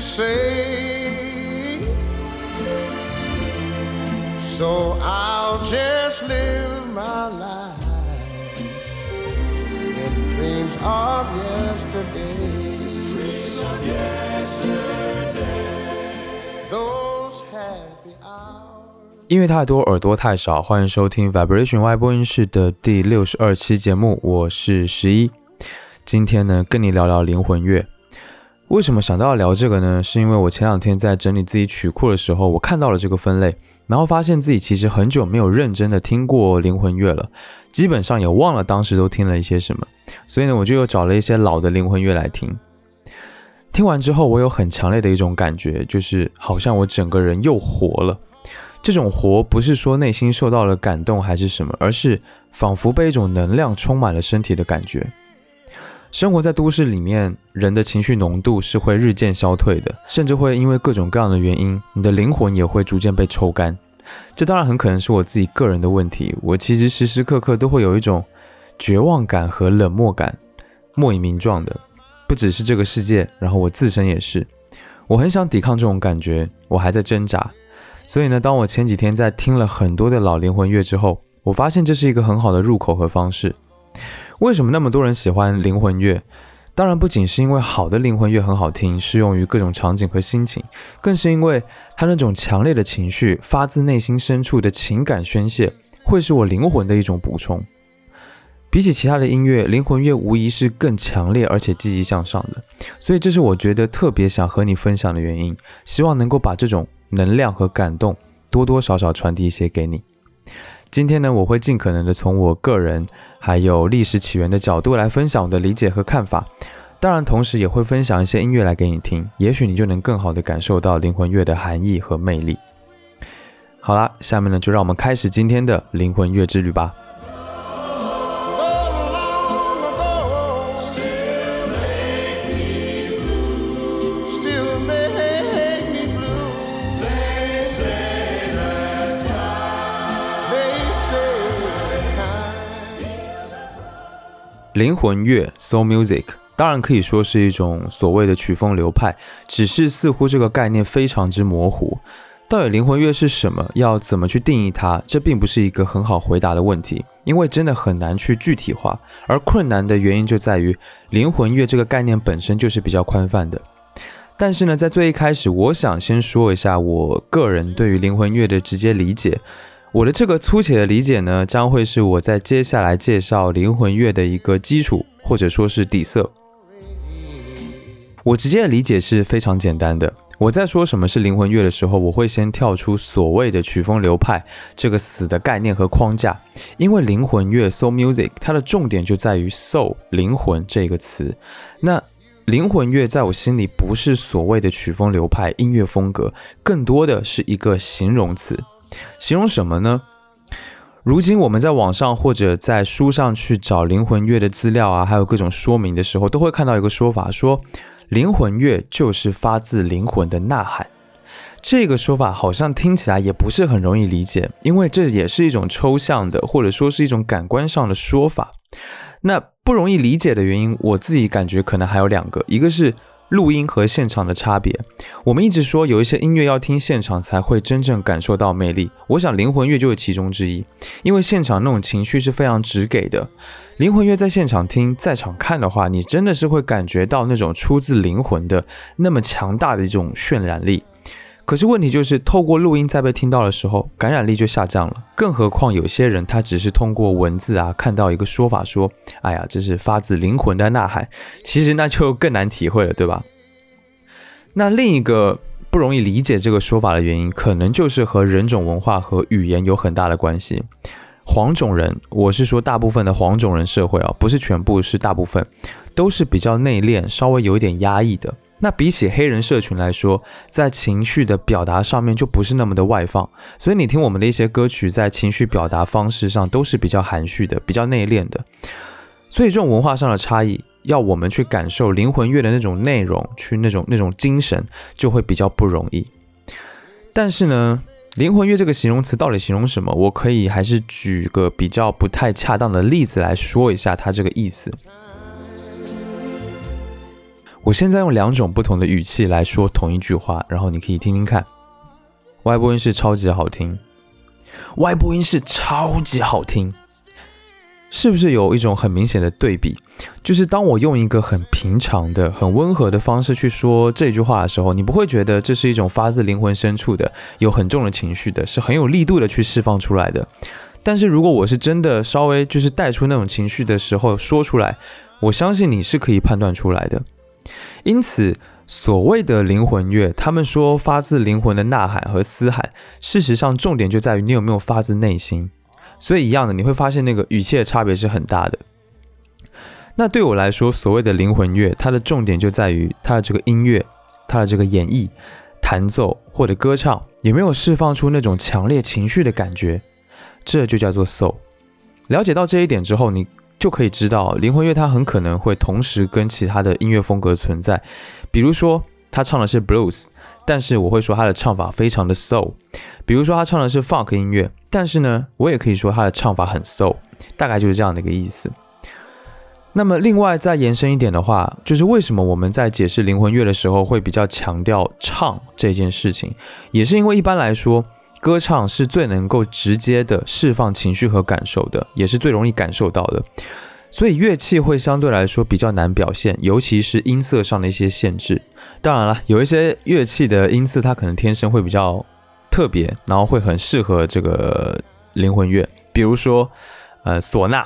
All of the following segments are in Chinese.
Say. So I'll just live my life in dreams of yesterday. Dreams of yesterday. Those happy hours. 音乐太多，耳朵太少，欢迎收听 Vibration Y 播音室的第六十二期节目，我是十一。今天呢，跟你聊聊灵魂乐。为什么想到要聊这个呢？是因为我前两天在整理自己曲库的时候，我看到了这个分类，然后发现自己其实很久没有认真的听过灵魂乐了，基本上也忘了当时都听了一些什么，所以呢，我就又找了一些老的灵魂乐来听。听完之后，我有很强烈的一种感觉，就是好像我整个人又活了。这种活不是说内心受到了感动还是什么，而是仿佛被一种能量充满了身体的感觉。生活在都市里面，人的情绪浓度是会日渐消退的，甚至会因为各种各样的原因，你的灵魂也会逐渐被抽干。这当然很可能是我自己个人的问题。我其实时时刻刻都会有一种绝望感和冷漠感，莫以名状的。不只是这个世界，然后我自身也是。我很想抵抗这种感觉，我还在挣扎。所以呢，当我前几天在听了很多的老灵魂乐之后，我发现这是一个很好的入口和方式。为什么那么多人喜欢灵魂乐？当然不仅是因为好的灵魂乐很好听，适用于各种场景和心情，更是因为它那种强烈的情绪，发自内心深处的情感宣泄，会是我灵魂的一种补充。比起其他的音乐，灵魂乐无疑是更强烈而且积极向上的，所以这是我觉得特别想和你分享的原因，希望能够把这种能量和感动多多少少传递一些给你。今天呢，我会尽可能的从我个人还有历史起源的角度来分享我的理解和看法，当然同时也会分享一些音乐来给你听，也许你就能更好的感受到灵魂乐的含义和魅力。好啦，下面呢就让我们开始今天的灵魂乐之旅吧。灵魂乐 （Soul Music） 当然可以说是一种所谓的曲风流派，只是似乎这个概念非常之模糊。到底灵魂乐是什么？要怎么去定义它？这并不是一个很好回答的问题，因为真的很难去具体化。而困难的原因就在于灵魂乐这个概念本身就是比较宽泛的。但是呢，在最一开始，我想先说一下我个人对于灵魂乐的直接理解。我的这个粗浅的理解呢，将会是我在接下来介绍灵魂乐的一个基础，或者说是底色。我直接的理解是非常简单的。我在说什么是灵魂乐的时候，我会先跳出所谓的曲风流派这个死的概念和框架，因为灵魂乐 （soul music） 它的重点就在于 “soul” 灵魂这个词。那灵魂乐在我心里不是所谓的曲风流派音乐风格，更多的是一个形容词。形容什么呢？如今我们在网上或者在书上去找灵魂乐的资料啊，还有各种说明的时候，都会看到一个说法，说灵魂乐就是发自灵魂的呐喊。这个说法好像听起来也不是很容易理解，因为这也是一种抽象的，或者说是一种感官上的说法。那不容易理解的原因，我自己感觉可能还有两个，一个是录音和现场的差别。我们一直说有一些音乐要听现场才会真正感受到魅力，我想灵魂乐就是其中之一，因为现场那种情绪是非常直给的。灵魂乐在现场听，在场看的话，你真的是会感觉到那种出自灵魂的那么强大的一种渲染力。可是问题就是，透过录音再被听到的时候，感染力就下降了。更何况有些人他只是通过文字啊看到一个说法说，哎呀，这是发自灵魂的呐喊，其实那就更难体会了，对吧？那另一个不容易理解这个说法的原因，可能就是和人种文化和语言有很大的关系。黄种人，我是说大部分的黄种人社会啊，不是全部，是大部分，都是比较内敛，稍微有一点压抑的。那比起黑人社群来说，在情绪的表达上面就不是那么的外放，所以你听我们的一些歌曲，在情绪表达方式上都是比较含蓄的，比较内敛的。所以这种文化上的差异，要我们去感受灵魂乐的那种内容，去那种那种精神，就会比较不容易。但是呢，灵魂乐这个形容词到底形容什么？我可以还是举个比较不太恰当的例子来说一下它这个意思。我现在用两种不同的语气来说同一句话，然后你可以听听看。外播音是超级好听，外播音是超级好听，是不是有一种很明显的对比？就是当我用一个很平常的、很温和的方式去说这句话的时候，你不会觉得这是一种发自灵魂深处的、有很重的情绪的，是很有力度的去释放出来的。但是如果我是真的稍微就是带出那种情绪的时候说出来，我相信你是可以判断出来的。因此，所谓的灵魂乐，他们说发自灵魂的呐喊和嘶喊，事实上重点就在于你有没有发自内心。所以一样的，你会发现那个语气的差别是很大的。那对我来说，所谓的灵魂乐，它的重点就在于它的这个音乐，它的这个演绎、弹奏或者歌唱，有没有释放出那种强烈情绪的感觉，这就叫做 soul。了解到这一点之后，你。就可以知道，灵魂乐它很可能会同时跟其他的音乐风格存在。比如说，他唱的是 blues，但是我会说他的唱法非常的 soul。比如说，他唱的是 funk 音乐，但是呢，我也可以说他的唱法很 soul。大概就是这样的一个意思。那么，另外再延伸一点的话，就是为什么我们在解释灵魂乐的时候会比较强调唱这件事情，也是因为一般来说。歌唱是最能够直接的释放情绪和感受的，也是最容易感受到的，所以乐器会相对来说比较难表现，尤其是音色上的一些限制。当然了，有一些乐器的音色它可能天生会比较特别，然后会很适合这个灵魂乐，比如说呃唢呐，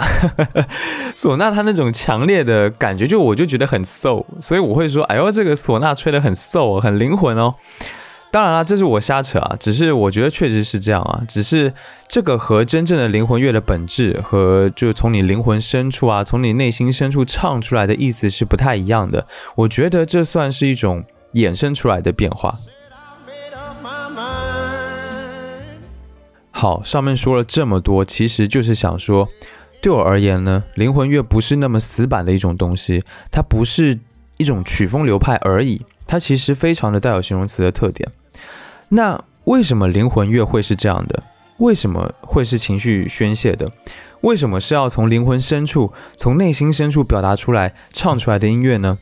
唢呐它那种强烈的感觉，就我就觉得很 soul，所以我会说，哎呦，这个唢呐吹得很 soul，很灵魂哦。当然了，这是我瞎扯啊，只是我觉得确实是这样啊，只是这个和真正的灵魂乐的本质和就是从你灵魂深处啊，从你内心深处唱出来的意思是不太一样的。我觉得这算是一种衍生出来的变化。好，上面说了这么多，其实就是想说，对我而言呢，灵魂乐不是那么死板的一种东西，它不是一种曲风流派而已，它其实非常的带有形容词的特点。那为什么灵魂乐会是这样的？为什么会是情绪宣泄的？为什么是要从灵魂深处、从内心深处表达出来、唱出来的音乐呢？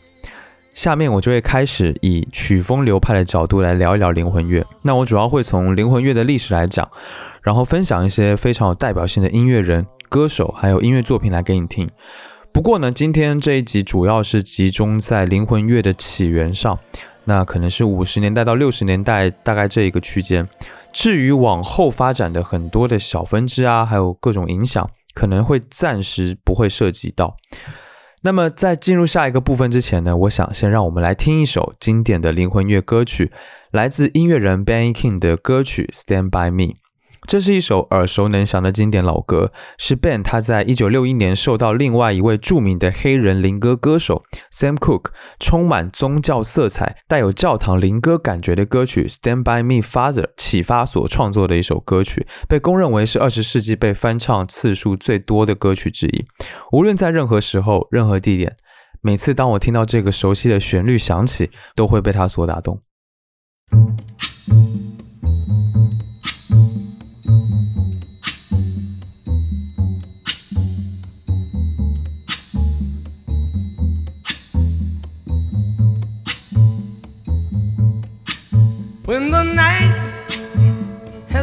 下面我就会开始以曲风流派的角度来聊一聊灵魂乐。那我主要会从灵魂乐的历史来讲，然后分享一些非常有代表性的音乐人、歌手还有音乐作品来给你听。不过呢，今天这一集主要是集中在灵魂乐的起源上。那可能是五十年代到六十年代，大概这一个区间。至于往后发展的很多的小分支啊，还有各种影响，可能会暂时不会涉及到。那么在进入下一个部分之前呢，我想先让我们来听一首经典的灵魂乐歌曲，来自音乐人 Benny King 的歌曲《Stand by Me》。这是一首耳熟能详的经典老歌，是 Ben 他在一九六一年受到另外一位著名的黑人灵歌歌手 Sam Cooke 充满宗教色彩、带有教堂灵歌感觉的歌曲《Stand by Me, Father》启发所创作的一首歌曲，被公认为是二十世纪被翻唱次数最多的歌曲之一。无论在任何时候、任何地点，每次当我听到这个熟悉的旋律响起，都会被它所打动。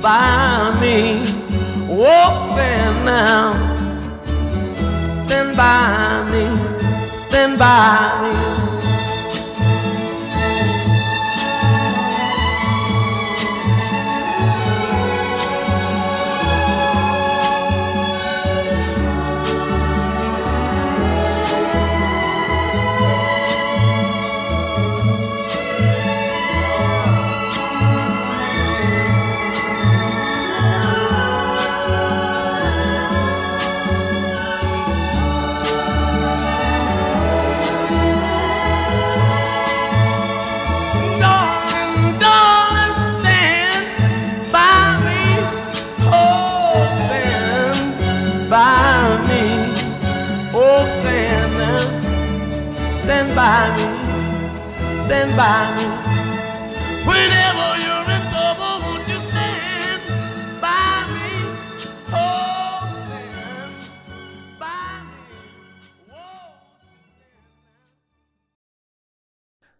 by me. Oh, stand now. Stand by me. Stand by me. By me. Stand by me. Whenever you're in trouble, won't you stand by me? Oh, stand by me. Whoa.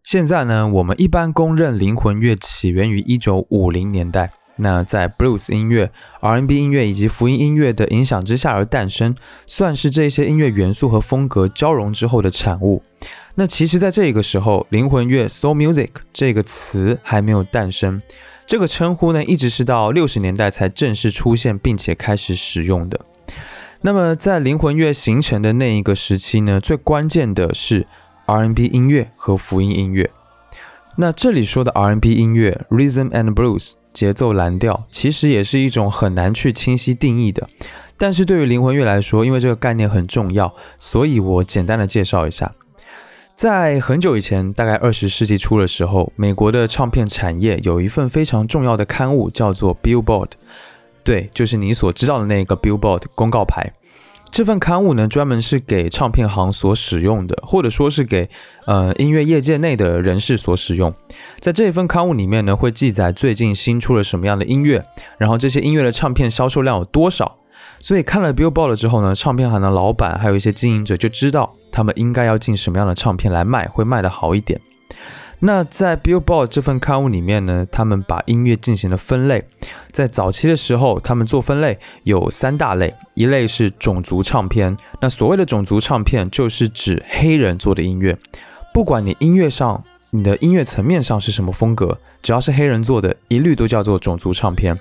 现在呢，我们一般公认灵魂乐起源于一九五零年代。那在 blues 音乐、R&B 音乐以及福音音乐的影响之下而诞生，算是这些音乐元素和风格交融之后的产物。那其实，在这个时候，灵魂乐 （soul music） 这个词还没有诞生，这个称呼呢，一直是到六十年代才正式出现，并且开始使用的。那么，在灵魂乐形成的那一个时期呢，最关键的是 R&B 音乐和福音音乐。那这里说的 R&B 音乐 （Rhythm and Blues） 节奏蓝调，其实也是一种很难去清晰定义的。但是对于灵魂乐来说，因为这个概念很重要，所以我简单的介绍一下。在很久以前，大概二十世纪初的时候，美国的唱片产业有一份非常重要的刊物，叫做 Billboard。对，就是你所知道的那个 Billboard 公告牌。这份刊物呢，专门是给唱片行所使用的，或者说是给呃音乐业界内的人士所使用。在这一份刊物里面呢，会记载最近新出了什么样的音乐，然后这些音乐的唱片销售量有多少。所以看了 Billboard 之后呢，唱片行的老板还有一些经营者就知道他们应该要进什么样的唱片来卖，会卖得好一点。那在 Billboard 这份刊物里面呢，他们把音乐进行了分类。在早期的时候，他们做分类有三大类，一类是种族唱片。那所谓的种族唱片，就是指黑人做的音乐，不管你音乐上、你的音乐层面上是什么风格，只要是黑人做的，一律都叫做种族唱片。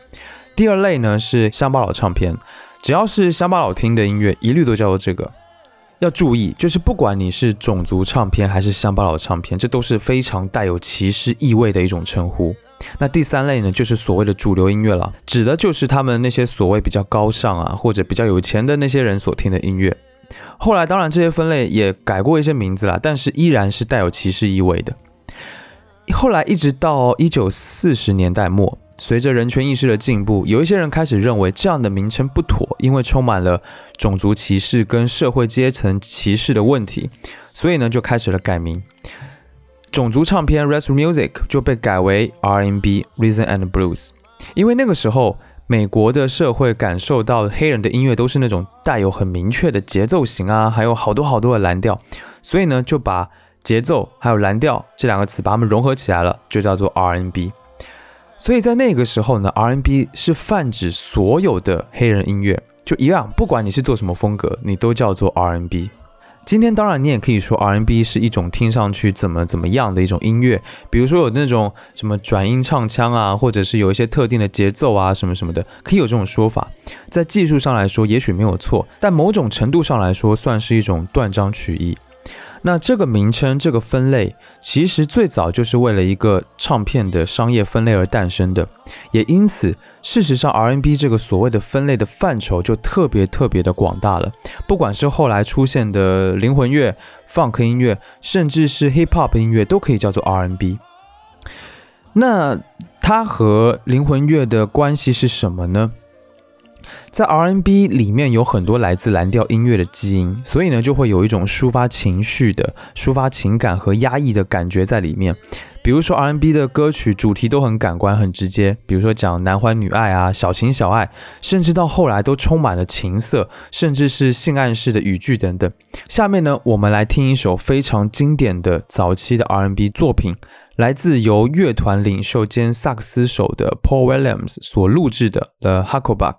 第二类呢是乡巴佬唱片，只要是乡巴佬听的音乐，一律都叫做这个。要注意，就是不管你是种族唱片还是乡巴佬唱片，这都是非常带有歧视意味的一种称呼。那第三类呢，就是所谓的主流音乐了，指的就是他们那些所谓比较高尚啊，或者比较有钱的那些人所听的音乐。后来当然这些分类也改过一些名字啦，但是依然是带有歧视意味的。后来一直到一九四十年代末。随着人权意识的进步，有一些人开始认为这样的名称不妥，因为充满了种族歧视跟社会阶层歧视的问题，所以呢就开始了改名。种族唱片 （Race Music） 就被改为 R&B（Rhythm and Blues），因为那个时候美国的社会感受到黑人的音乐都是那种带有很明确的节奏型啊，还有好多好多的蓝调，所以呢就把节奏还有蓝调这两个词把它们融合起来了，就叫做 R&B。所以在那个时候呢，R&B 是泛指所有的黑人音乐，就一样，不管你是做什么风格，你都叫做 R&B。今天当然你也可以说 R&B 是一种听上去怎么怎么样的一种音乐，比如说有那种什么转音唱腔啊，或者是有一些特定的节奏啊什么什么的，可以有这种说法。在技术上来说，也许没有错，但某种程度上来说，算是一种断章取义。那这个名称、这个分类，其实最早就是为了一个唱片的商业分类而诞生的，也因此，事实上，R&B 这个所谓的分类的范畴就特别特别的广大了。不管是后来出现的灵魂乐、Funk 音乐，甚至是 Hip Hop 音乐，都可以叫做 R&B。那它和灵魂乐的关系是什么呢？在 R&B 里面有很多来自蓝调音乐的基因，所以呢就会有一种抒发情绪的、抒发情感和压抑的感觉在里面。比如说 R&B 的歌曲主题都很感官、很直接，比如说讲男欢女爱啊、小情小爱，甚至到后来都充满了情色，甚至是性暗示的语句等等。下面呢，我们来听一首非常经典的早期的 R&B 作品，来自由乐团领袖兼萨克斯手的 Paul Williams 所录制的《The Huckleback》。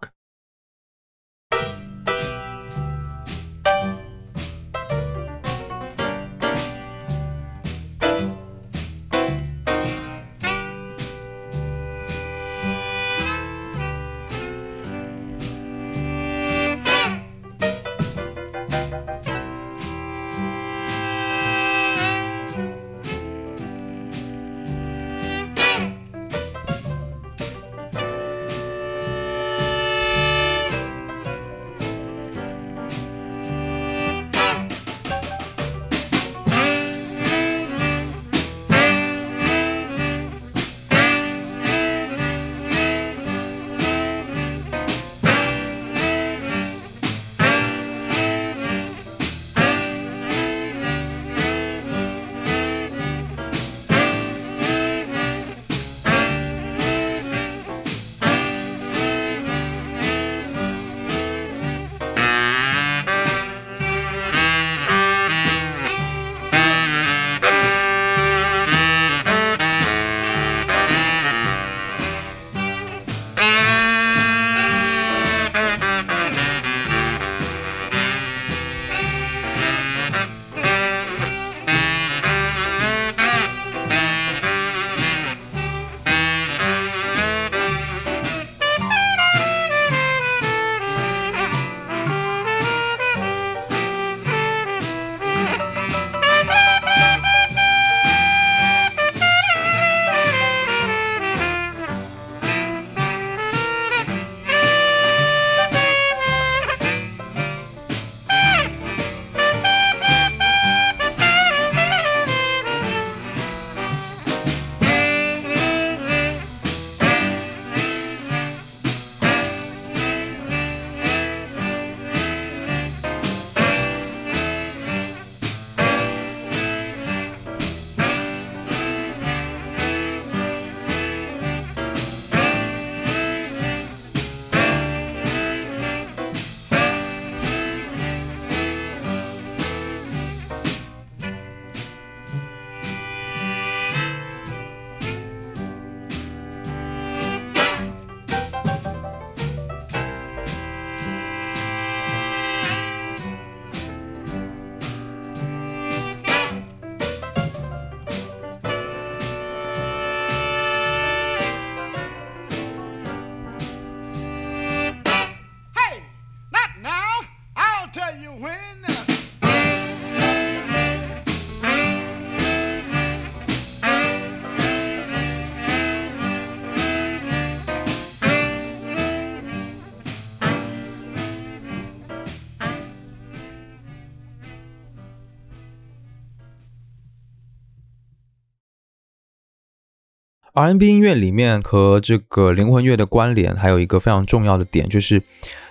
R&B 音乐里面和这个灵魂乐的关联，还有一个非常重要的点，就是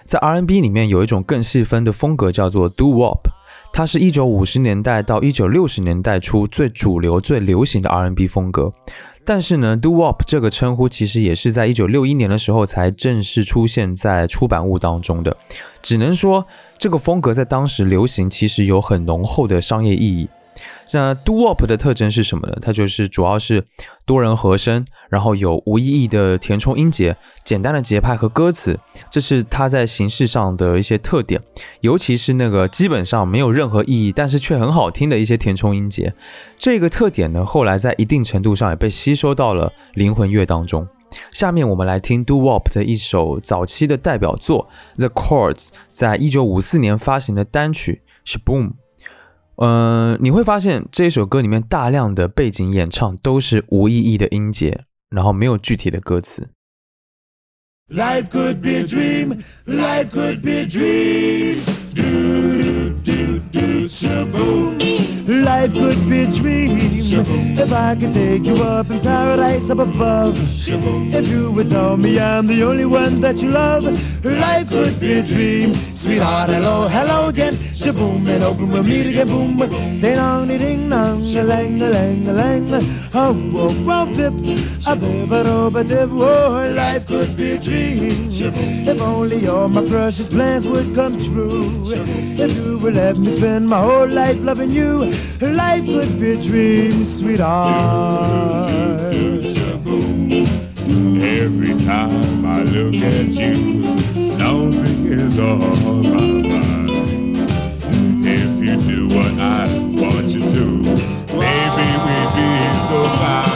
在 R&B 里面有一种更细分的风格，叫做 Do Wop。它是一九五十年代到一九六十年代初最主流、最流行的 R&B 风格。但是呢，Do Wop 这个称呼其实也是在一九六一年的时候才正式出现在出版物当中的。只能说，这个风格在当时流行，其实有很浓厚的商业意义。那 Do Wop 的特征是什么呢？它就是主要是多人和声，然后有无意义的填充音节、简单的节拍和歌词，这是它在形式上的一些特点。尤其是那个基本上没有任何意义，但是却很好听的一些填充音节，这个特点呢，后来在一定程度上也被吸收到了灵魂乐当中。下面我们来听 Do Wop 的一首早期的代表作 The Chords，在一九五四年发行的单曲 ShBoom。嗯，你会发现这首歌里面大量的背景演唱都是无意义的音节，然后没有具体的歌词。Life could be a dream, life could be a dream. Do do do do shaboom. Life could be a dream. If I could take you up in paradise up above. If you would tell me I'm the only one that you love, life could be a dream. Sweetheart, hello, hello again. Shaboom and open, we'll meet again. Boom, ding dong, ding dong, a lang, a lang, a lang. Oh, oh, oh, bip, a bip, a do, a dip. Oh, life could be a dream. If only all my precious plans would come true. If you would let me spend my whole life loving you, life could be a dream, sweetheart. Every time I look at you, something is on my mind. If you do what I want you to, maybe we'd be so fine.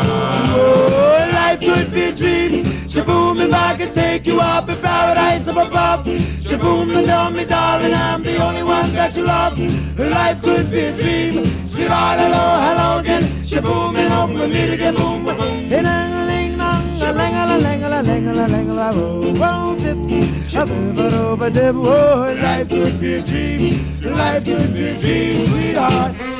Shaboom, if I could take you up in paradise up above. Shaboom, and tell me, darling, I'm the only one that you love. Life could be a dream. Sweetheart, hello, hello again. Shaboom, and hope we'll meet again. Boom, boom. Oh, oh. Oh, life could be a dream. Life could be a dream, sweetheart.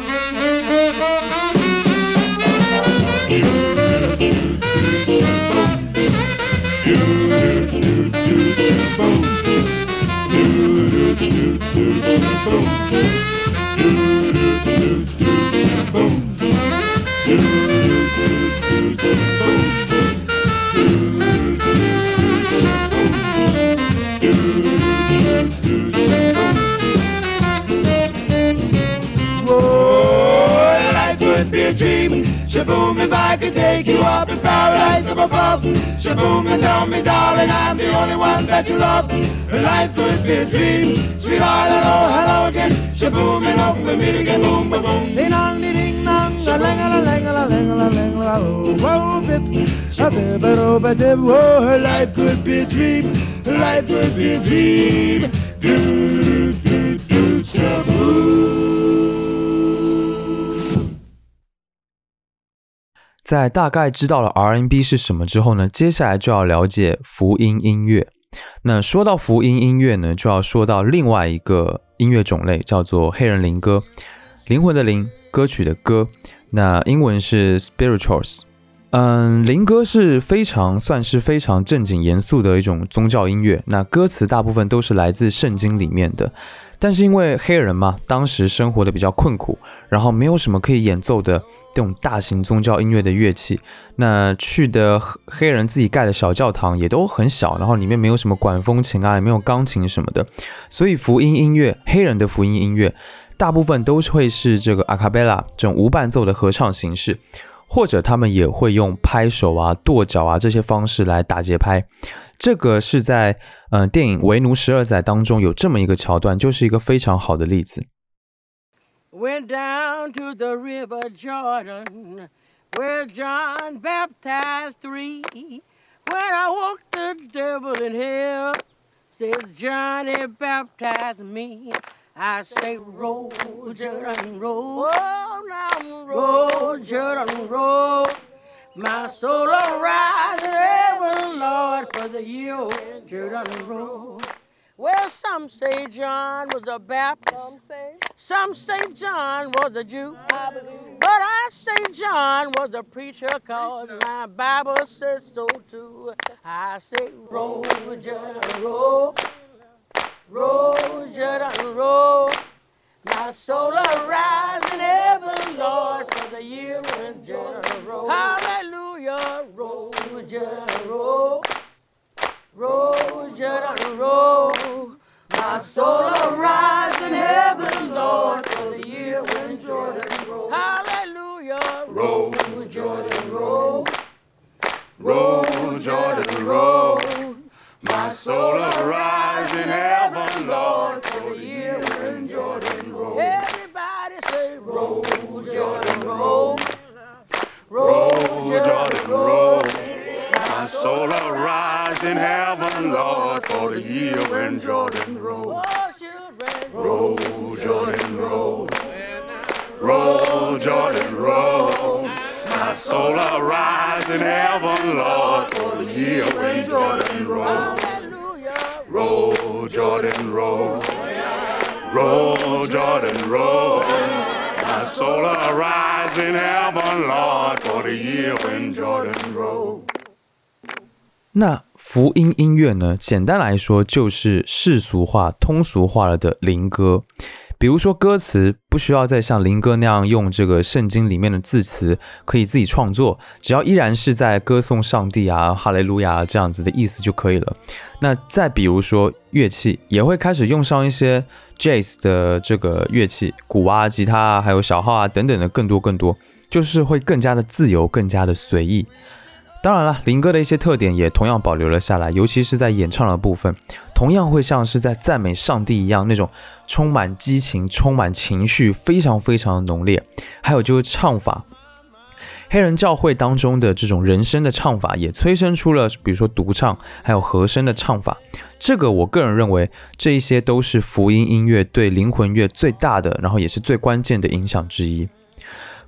Above. Shaboom, and tell me, darling, I'm the only one that you love. Life could be a dream. Sweetheart, hello, hello again. Shaboom, and hope we meet again. Boom, boom, boom. Ding dong, ding ding dong. Oh, life could be a dream. Life could be a dream. Do, do, do, shaboom. 在大概知道了 R N B 是什么之后呢，接下来就要了解福音音乐。那说到福音音乐呢，就要说到另外一个音乐种类，叫做黑人灵歌，灵魂的灵，歌曲的歌。那英文是 spirituals。嗯，灵歌是非常算是非常正经严肃的一种宗教音乐。那歌词大部分都是来自圣经里面的。但是因为黑人嘛，当时生活的比较困苦，然后没有什么可以演奏的这种大型宗教音乐的乐器，那去的黑人自己盖的小教堂也都很小，然后里面没有什么管风琴啊，也没有钢琴什么的，所以福音音乐，黑人的福音音乐，大部分都会是这个阿卡贝拉这种无伴奏的合唱形式，或者他们也会用拍手啊、跺脚啊这些方式来打节拍。这个是在呃电影《为奴十二载》当中有这么一个桥段，就是一个非常好的例子。Went down to the river Jordan, where John baptized three. When I walked the devil in hell, says Johnny baptized me. I say, roll, Jordan, roll. Oh, now roll, Jordan, roll. My soul arise in heaven, Lord, for the year Jordan roll. Well, some say John was a Baptist. Some say John was a Jew. But I say John was a preacher, cause my Bible says so too. I say, roll, Jordan, roll. Roll, Jordan, roll. My soul arise in heaven, Lord, for the year when Jordan roll. Hallelujah, roll, Jordan, roll. Roll, Jordan, roll. My soul arise in heaven, Lord, for the year when Jordan roll. Hallelujah, roll, Jordan, roll. Roll, Jordan, roll. My soul arise in heaven, Lord, for the year when Jordan roll. Everybody say, roll, Jordan, roll. Roll, Jordan, roll. My soul arise in heaven, Lord, for the year when Jordan roll. Children, Roll, Jordan, roll. Roll, Jordan, roll. My soul arise in heaven, Lord, for the year when Jordan roll. Hallelujah, Roll, Jordan, roll. Roll, Jordan, roll. Soul arise in heaven, Lord, for the year when Jordan rose. 那福音音乐呢？简单来说，就是世俗化、通俗化了的灵歌。比如说，歌词不需要再像灵歌那样用这个圣经里面的字词，可以自己创作，只要依然是在歌颂上帝啊、哈雷路亚这样子的意思就可以了。那再比如说，乐器也会开始用上一些 jazz 的这个乐器，鼓啊、吉他啊，还有小号啊等等的更多更多，就是会更加的自由，更加的随意。当然了，林哥的一些特点也同样保留了下来，尤其是在演唱的部分，同样会像是在赞美上帝一样，那种充满激情、充满情绪，非常非常的浓烈。还有就是唱法，黑人教会当中的这种人声的唱法，也催生出了比如说独唱，还有和声的唱法。这个我个人认为，这一些都是福音音乐对灵魂乐最大的，然后也是最关键的影响之一。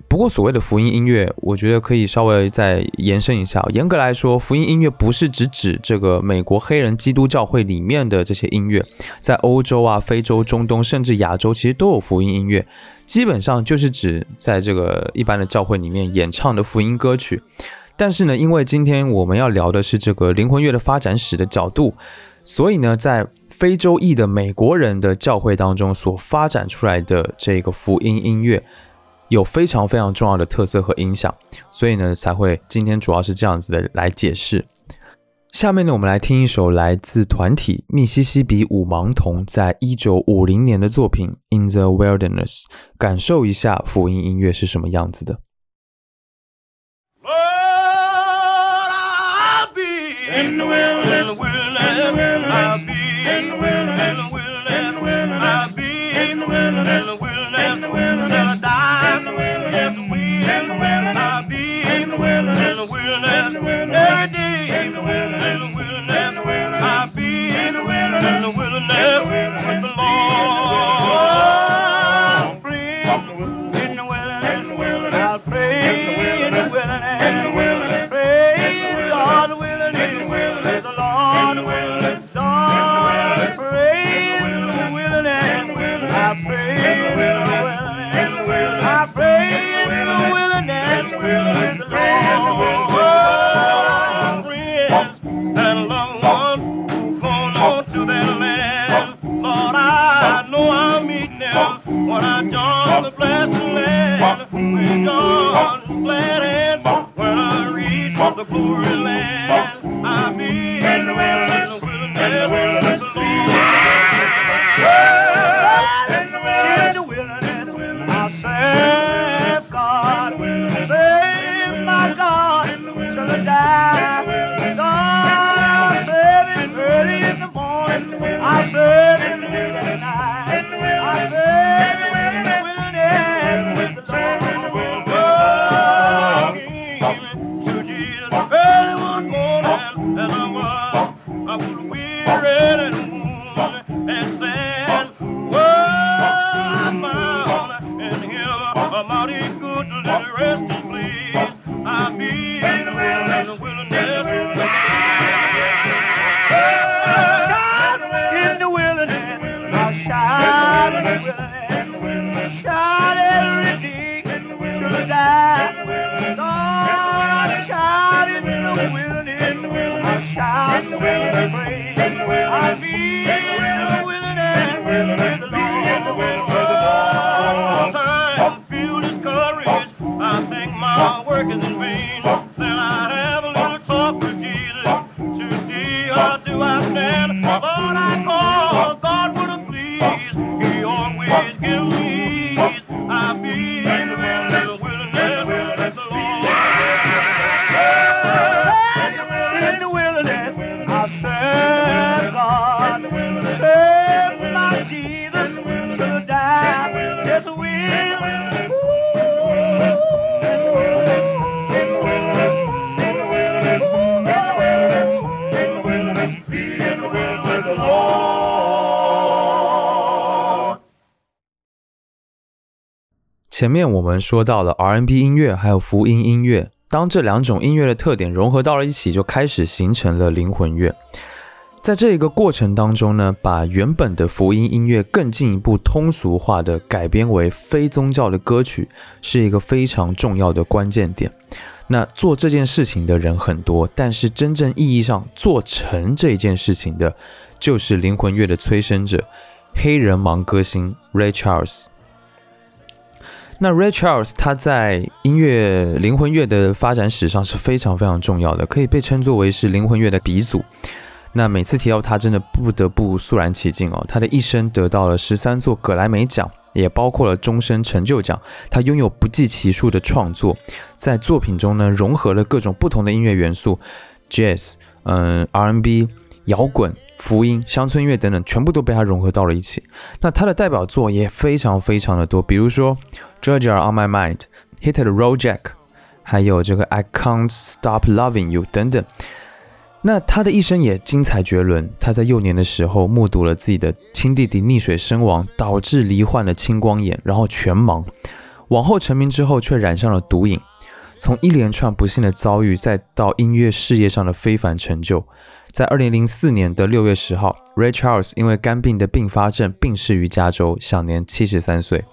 不过，所谓的福音音乐，我觉得可以稍微再延伸一下。严格来说，福音音乐不是只指这个美国黑人基督教会里面的这些音乐，在欧洲啊、非洲、中东，甚至亚洲，其实都有福音音乐。基本上就是指在这个一般的教会里面演唱的福音歌曲。但是呢，因为今天我们要聊的是这个灵魂乐的发展史的角度，所以呢，在非洲裔的美国人的教会当中所发展出来的这个福音音乐。有非常非常重要的特色和影响，所以呢，才会今天主要是这样子的来解释。下面呢，我们来听一首来自团体密西西比五盲童在一九五零年的作品《In the Wilderness》，感受一下福音音乐是什么样子的。the land. I'm in, in the wilderness, in the wilderness. 前面我们说到了 R&B 音乐，还有福音音乐。当这两种音乐的特点融合到了一起，就开始形成了灵魂乐。在这一个过程当中呢，把原本的福音音乐更进一步通俗化的改编为非宗教的歌曲，是一个非常重要的关键点。那做这件事情的人很多，但是真正意义上做成这件事情的，就是灵魂乐的催生者——黑人盲歌星 Ray Charles。那 Ray Charles 他在音乐灵魂乐的发展史上是非常非常重要的，可以被称作为是灵魂乐的鼻祖。那每次提到他，真的不得不肃然起敬哦。他的一生得到了十三座葛莱美奖，也包括了终身成就奖。他拥有不计其数的创作，在作品中呢，融合了各种不同的音乐元素，jazz，嗯，R&B，摇滚、福音、乡村乐等等，全部都被他融合到了一起。那他的代表作也非常非常的多，比如说《Georgia on My Mind》、《Hit the Road Jack》，还有这个《I Can't Stop Loving You》等等。那他的一生也精彩绝伦。他在幼年的时候目睹了自己的亲弟弟溺水身亡，导致罹患了青光眼，然后全盲。往后成名之后，却染上了毒瘾。从一连串不幸的遭遇，再到音乐事业上的非凡成就，在二零零四年的六月十号，Ray Charles 因为肝病的并发症病逝于加州，享年七十三岁。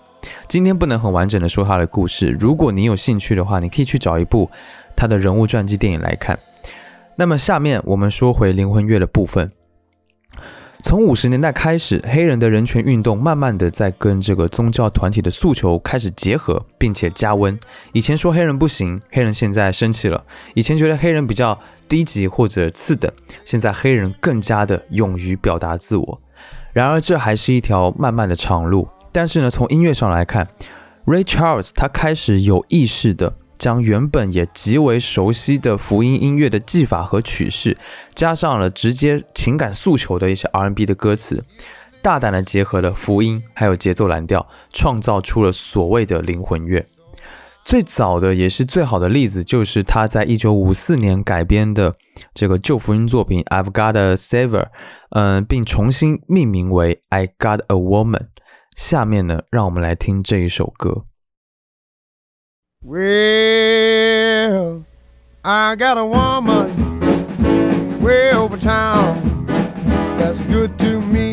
今天不能很完整的说他的故事，如果你有兴趣的话，你可以去找一部他的人物传记电影来看。那么下面我们说回灵魂乐的部分。从五十年代开始，黑人的人权运动慢慢的在跟这个宗教团体的诉求开始结合，并且加温。以前说黑人不行，黑人现在生气了；以前觉得黑人比较低级或者次等，现在黑人更加的勇于表达自我。然而这还是一条漫漫的长路。但是呢，从音乐上来看，Ray Charles 他开始有意识的。将原本也极为熟悉的福音音乐的技法和曲式，加上了直接情感诉求的一些 R&B 的歌词，大胆的结合了福音还有节奏蓝调，创造出了所谓的灵魂乐。最早的也是最好的例子，就是他在一九五四年改编的这个旧福音作品《I've Got a Saver》，嗯，并重新命名为《I Got a Woman》。下面呢，让我们来听这一首歌。Well, I got a woman way over town that's good to me.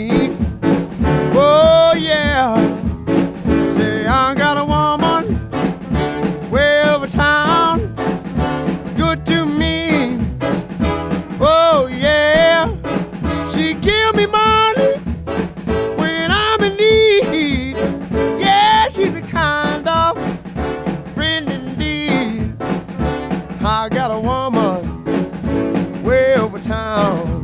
down.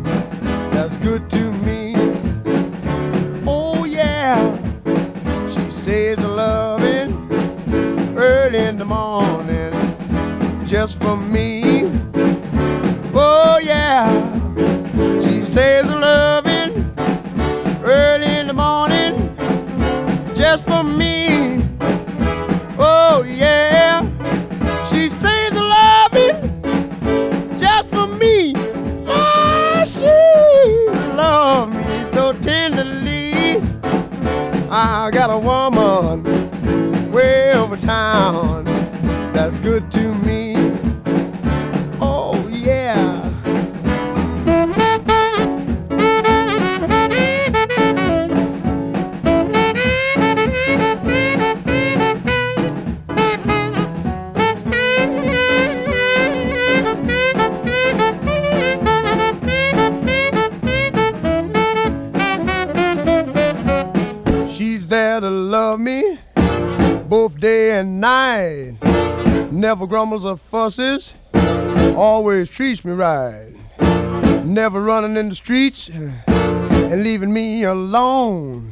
In the streets eh, and leaving me alone.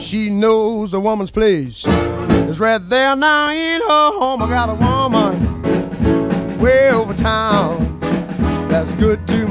She knows a woman's place is right there now in her home. I got a woman way over town that's good to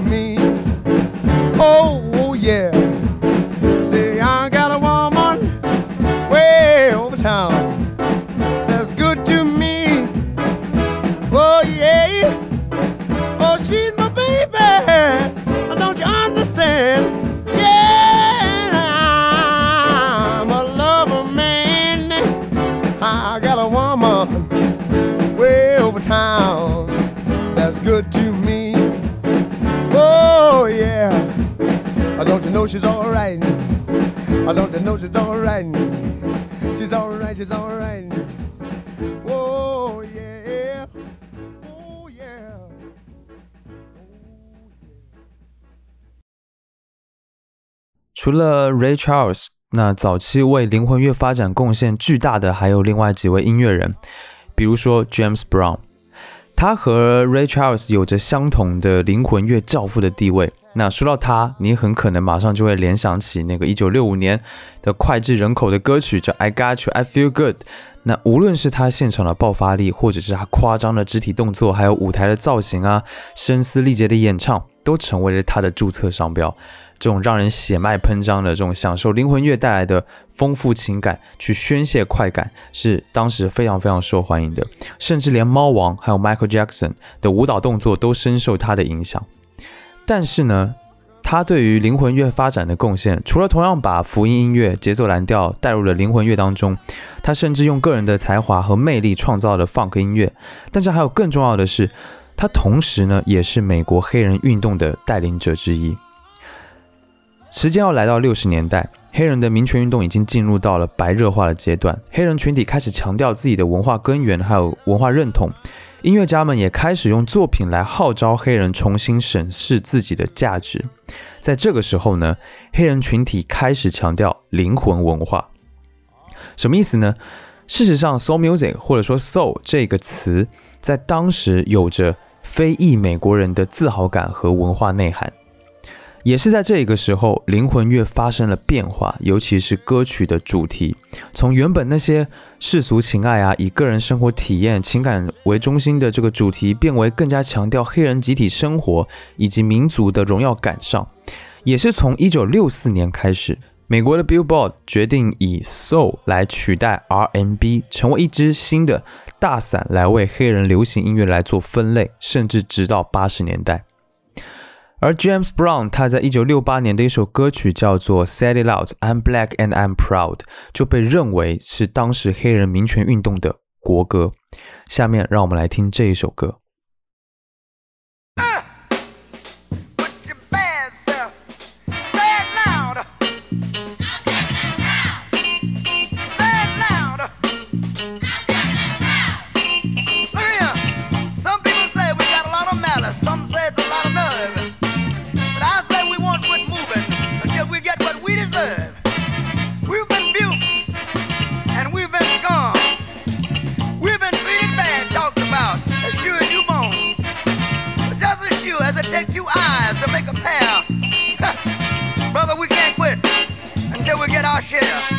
了 Ray Charles，那早期为灵魂乐发展贡献巨大的还有另外几位音乐人，比如说 James Brown，他和 Ray Charles 有着相同的灵魂乐教父的地位。那说到他，你很可能马上就会联想起那个1965年的脍炙人口的歌曲叫《I Got You, I Feel Good》。那无论是他现场的爆发力，或者是他夸张的肢体动作，还有舞台的造型啊，声嘶力竭的演唱，都成为了他的注册商标。这种让人血脉喷张的这种享受灵魂乐带来的丰富情感，去宣泄快感，是当时非常非常受欢迎的。甚至连猫王还有 Michael Jackson 的舞蹈动作都深受他的影响。但是呢，他对于灵魂乐发展的贡献，除了同样把福音音乐、节奏蓝调带入了灵魂乐当中，他甚至用个人的才华和魅力创造了 funk 音乐。但是还有更重要的是，他同时呢，也是美国黑人运动的带领者之一。时间要来到六十年代，黑人的民权运动已经进入到了白热化的阶段，黑人群体开始强调自己的文化根源，还有文化认同。音乐家们也开始用作品来号召黑人重新审视自己的价值。在这个时候呢，黑人群体开始强调灵魂文化，什么意思呢？事实上，soul music 或者说 soul 这个词，在当时有着非裔美国人的自豪感和文化内涵。也是在这个时候，灵魂乐发生了变化，尤其是歌曲的主题，从原本那些世俗情爱啊，以个人生活体验、情感为中心的这个主题，变为更加强调黑人集体生活以及民族的荣耀感上。也是从一九六四年开始，美国的 Billboard 决定以 Soul 来取代 R&B，成为一支新的大伞，来为黑人流行音乐来做分类，甚至直到八十年代。而 James Brown 他在一九六八年的一首歌曲叫做《Say It Out》，I'm Black and I'm Proud，就被认为是当时黑人民权运动的国歌。下面让我们来听这一首歌。Eyes to make a pair. Brother, we can't quit until we get our share.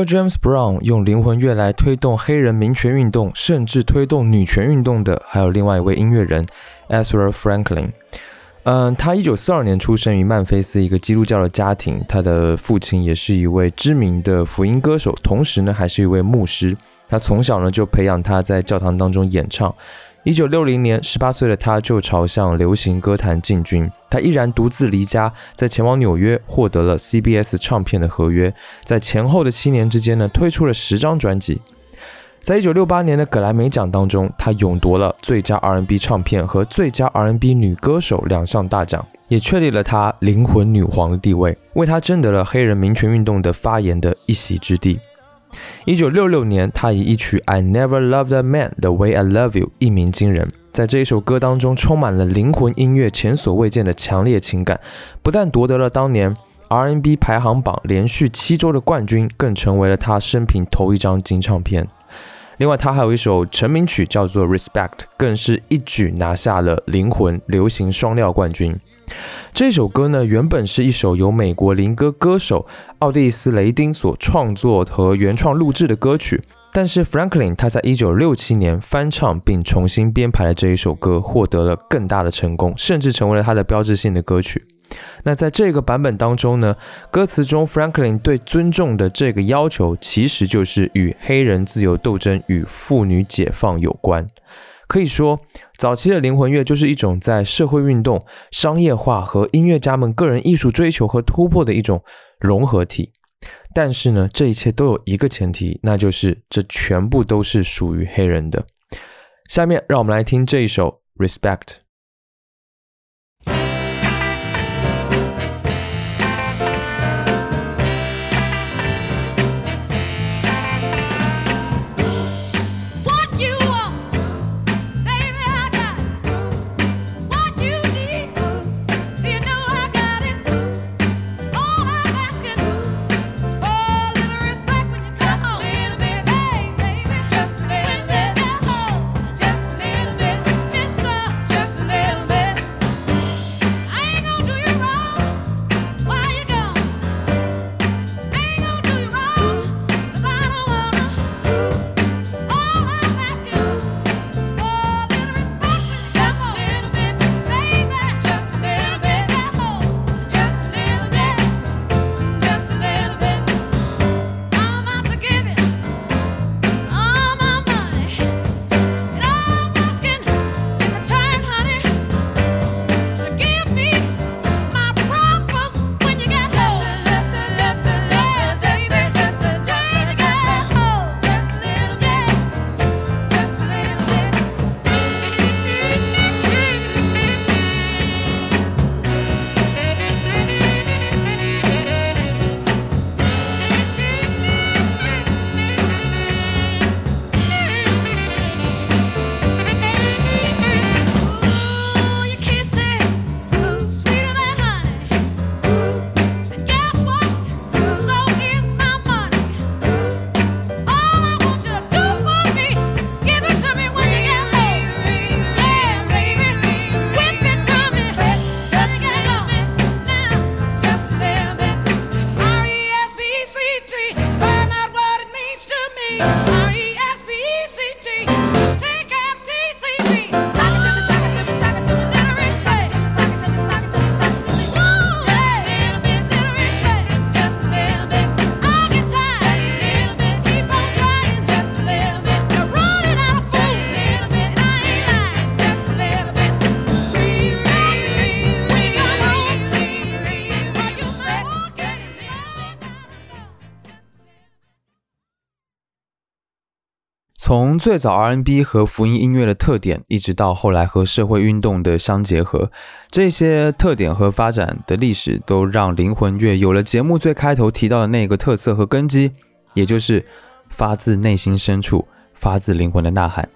了 James Brown 用灵魂乐来推动黑人民权运动，甚至推动女权运动的，还有另外一位音乐人 Ezra Franklin。嗯，他一九四二年出生于曼菲斯一个基督教的家庭，他的父亲也是一位知名的福音歌手，同时呢还是一位牧师。他从小呢就培养他在教堂当中演唱。一九六零年，十八岁的他就朝向流行歌坛进军。他毅然独自离家，在前往纽约，获得了 CBS 唱片的合约。在前后的七年之间呢，推出了十张专辑。在一九六八年的格莱美奖当中，他勇夺了最佳 R&B 唱片和最佳 R&B 女歌手两项大奖，也确立了她灵魂女皇的地位，为她争得了黑人民权运动的发言的一席之地。一九六六年，他以一曲《I Never Loved a Man the Way I Love You》一鸣惊人。在这一首歌当中，充满了灵魂音乐前所未见的强烈情感，不但夺得了当年 R&B 排行榜连续七周的冠军，更成为了他生平头一张金唱片。另外，他还有一首成名曲叫做《Respect》，更是一举拿下了灵魂流行双料冠军。这首歌呢，原本是一首由美国灵歌歌手奥蒂斯·雷丁所创作和原创录制的歌曲，但是 Franklin 他在一九六七年翻唱并重新编排了这一首歌，获得了更大的成功，甚至成为了他的标志性的歌曲。那在这个版本当中呢，歌词中 Franklin 对尊重的这个要求，其实就是与黑人自由斗争与妇女解放有关。可以说，早期的灵魂乐就是一种在社会运动、商业化和音乐家们个人艺术追求和突破的一种融合体。但是呢，这一切都有一个前提，那就是这全部都是属于黑人的。下面让我们来听这一首《Respect》。从最早 R N B 和福音音乐的特点，一直到后来和社会运动的相结合，这些特点和发展的历史，都让灵魂乐有了节目最开头提到的那个特色和根基，也就是发自内心深处、发自灵魂的呐喊。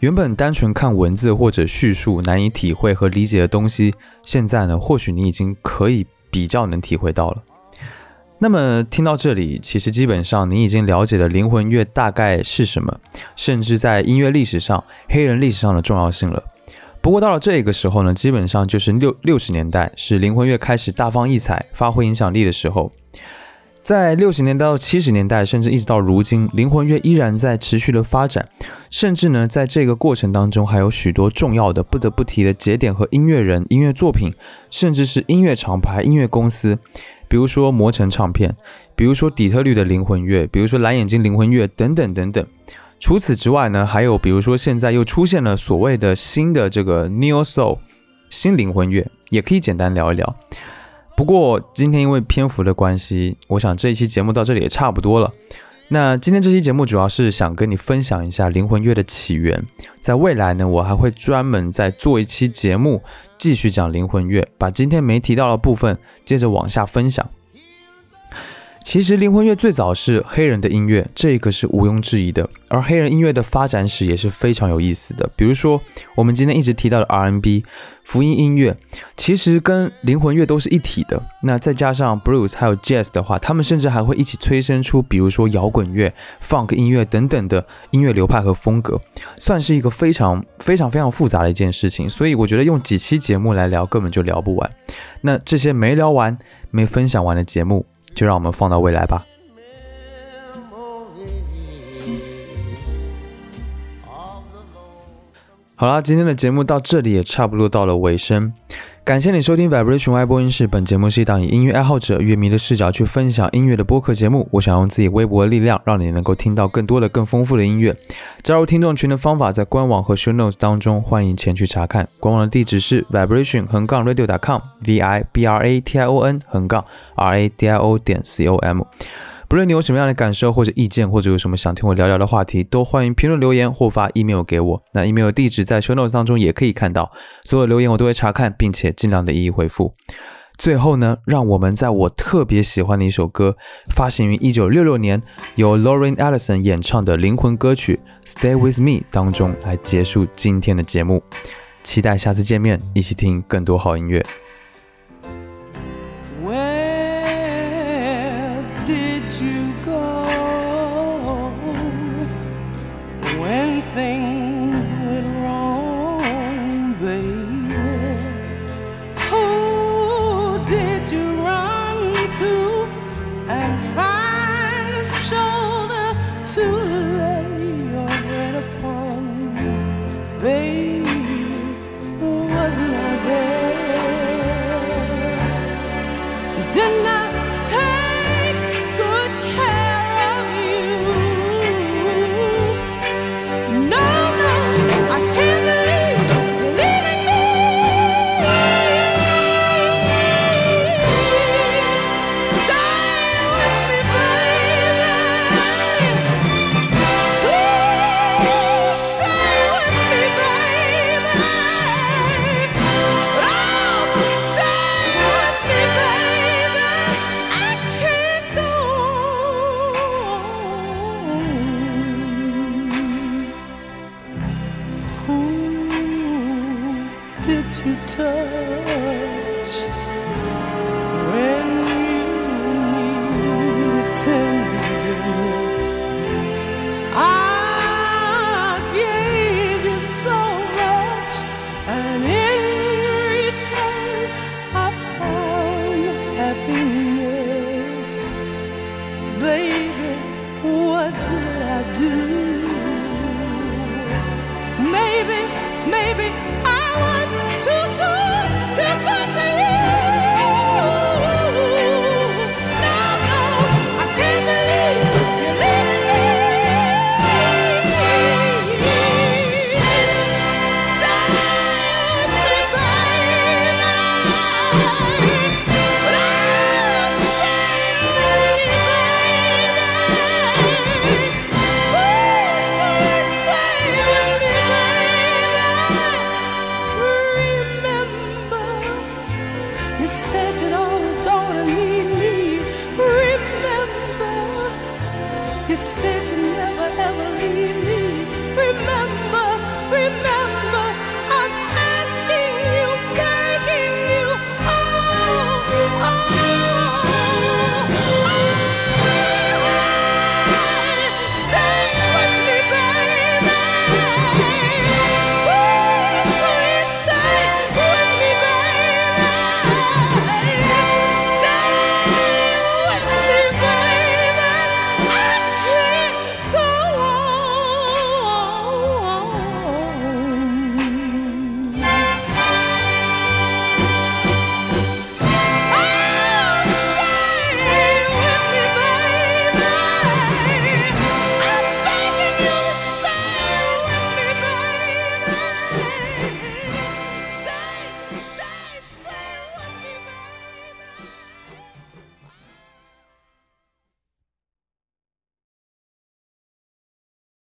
原本单纯看文字或者叙述难以体会和理解的东西，现在呢，或许你已经可以比较能体会到了。那么听到这里，其实基本上你已经了解了灵魂乐大概是什么，甚至在音乐历史上、黑人历史上的重要性了。不过到了这个时候呢，基本上就是六六十年代，是灵魂乐开始大放异彩、发挥影响力的时候。在六十年代到七十年代，甚至一直到如今，灵魂乐依然在持续的发展，甚至呢，在这个过程当中，还有许多重要的不得不提的节点和音乐人、音乐作品，甚至是音乐厂牌、音乐公司。比如说磨成唱片，比如说底特律的灵魂乐，比如说蓝眼睛灵魂乐等等等等。除此之外呢，还有比如说现在又出现了所谓的新的这个 Neo Soul 新灵魂乐，也可以简单聊一聊。不过今天因为篇幅的关系，我想这一期节目到这里也差不多了。那今天这期节目主要是想跟你分享一下灵魂乐的起源。在未来呢，我还会专门再做一期节目。继续讲灵魂乐，把今天没提到的部分接着往下分享。其实灵魂乐最早是黑人的音乐，这个是毋庸置疑的。而黑人音乐的发展史也是非常有意思的。比如说，我们今天一直提到的 R&B、福音音乐，其实跟灵魂乐都是一体的。那再加上 Blues 还有 Jazz 的话，他们甚至还会一起催生出，比如说摇滚乐、Funk 音乐等等的音乐流派和风格，算是一个非常非常非常复杂的一件事情。所以我觉得用几期节目来聊根本就聊不完。那这些没聊完、没分享完的节目。就让我们放到未来吧。好啦，今天的节目到这里也差不多到了尾声。感谢你收听 Vibration Y 播音室。本节目是一档以音乐爱好者、乐迷的视角去分享音乐的播客节目。我想用自己微薄的力量，让你能够听到更多的、更丰富的音乐。加入听众群的方法在官网和 Show Notes 当中，欢迎前去查看。官网的地址是 vibration 横杠 radio.com，v i b r a t i o n 横杠 r a d i o 点 c o m。不论你有什么样的感受或者意见，或者有什么想听我聊聊的话题，都欢迎评论留言或发 email 给我。那 email 地址在 show notes 当中也可以看到。所有留言我都会查看，并且尽量的一一回复。最后呢，让我们在我特别喜欢的一首歌，发行于一九六六年，由 Lauren Ellison 演唱的灵魂歌曲《Stay with Me》当中来结束今天的节目。期待下次见面，一起听更多好音乐。go when things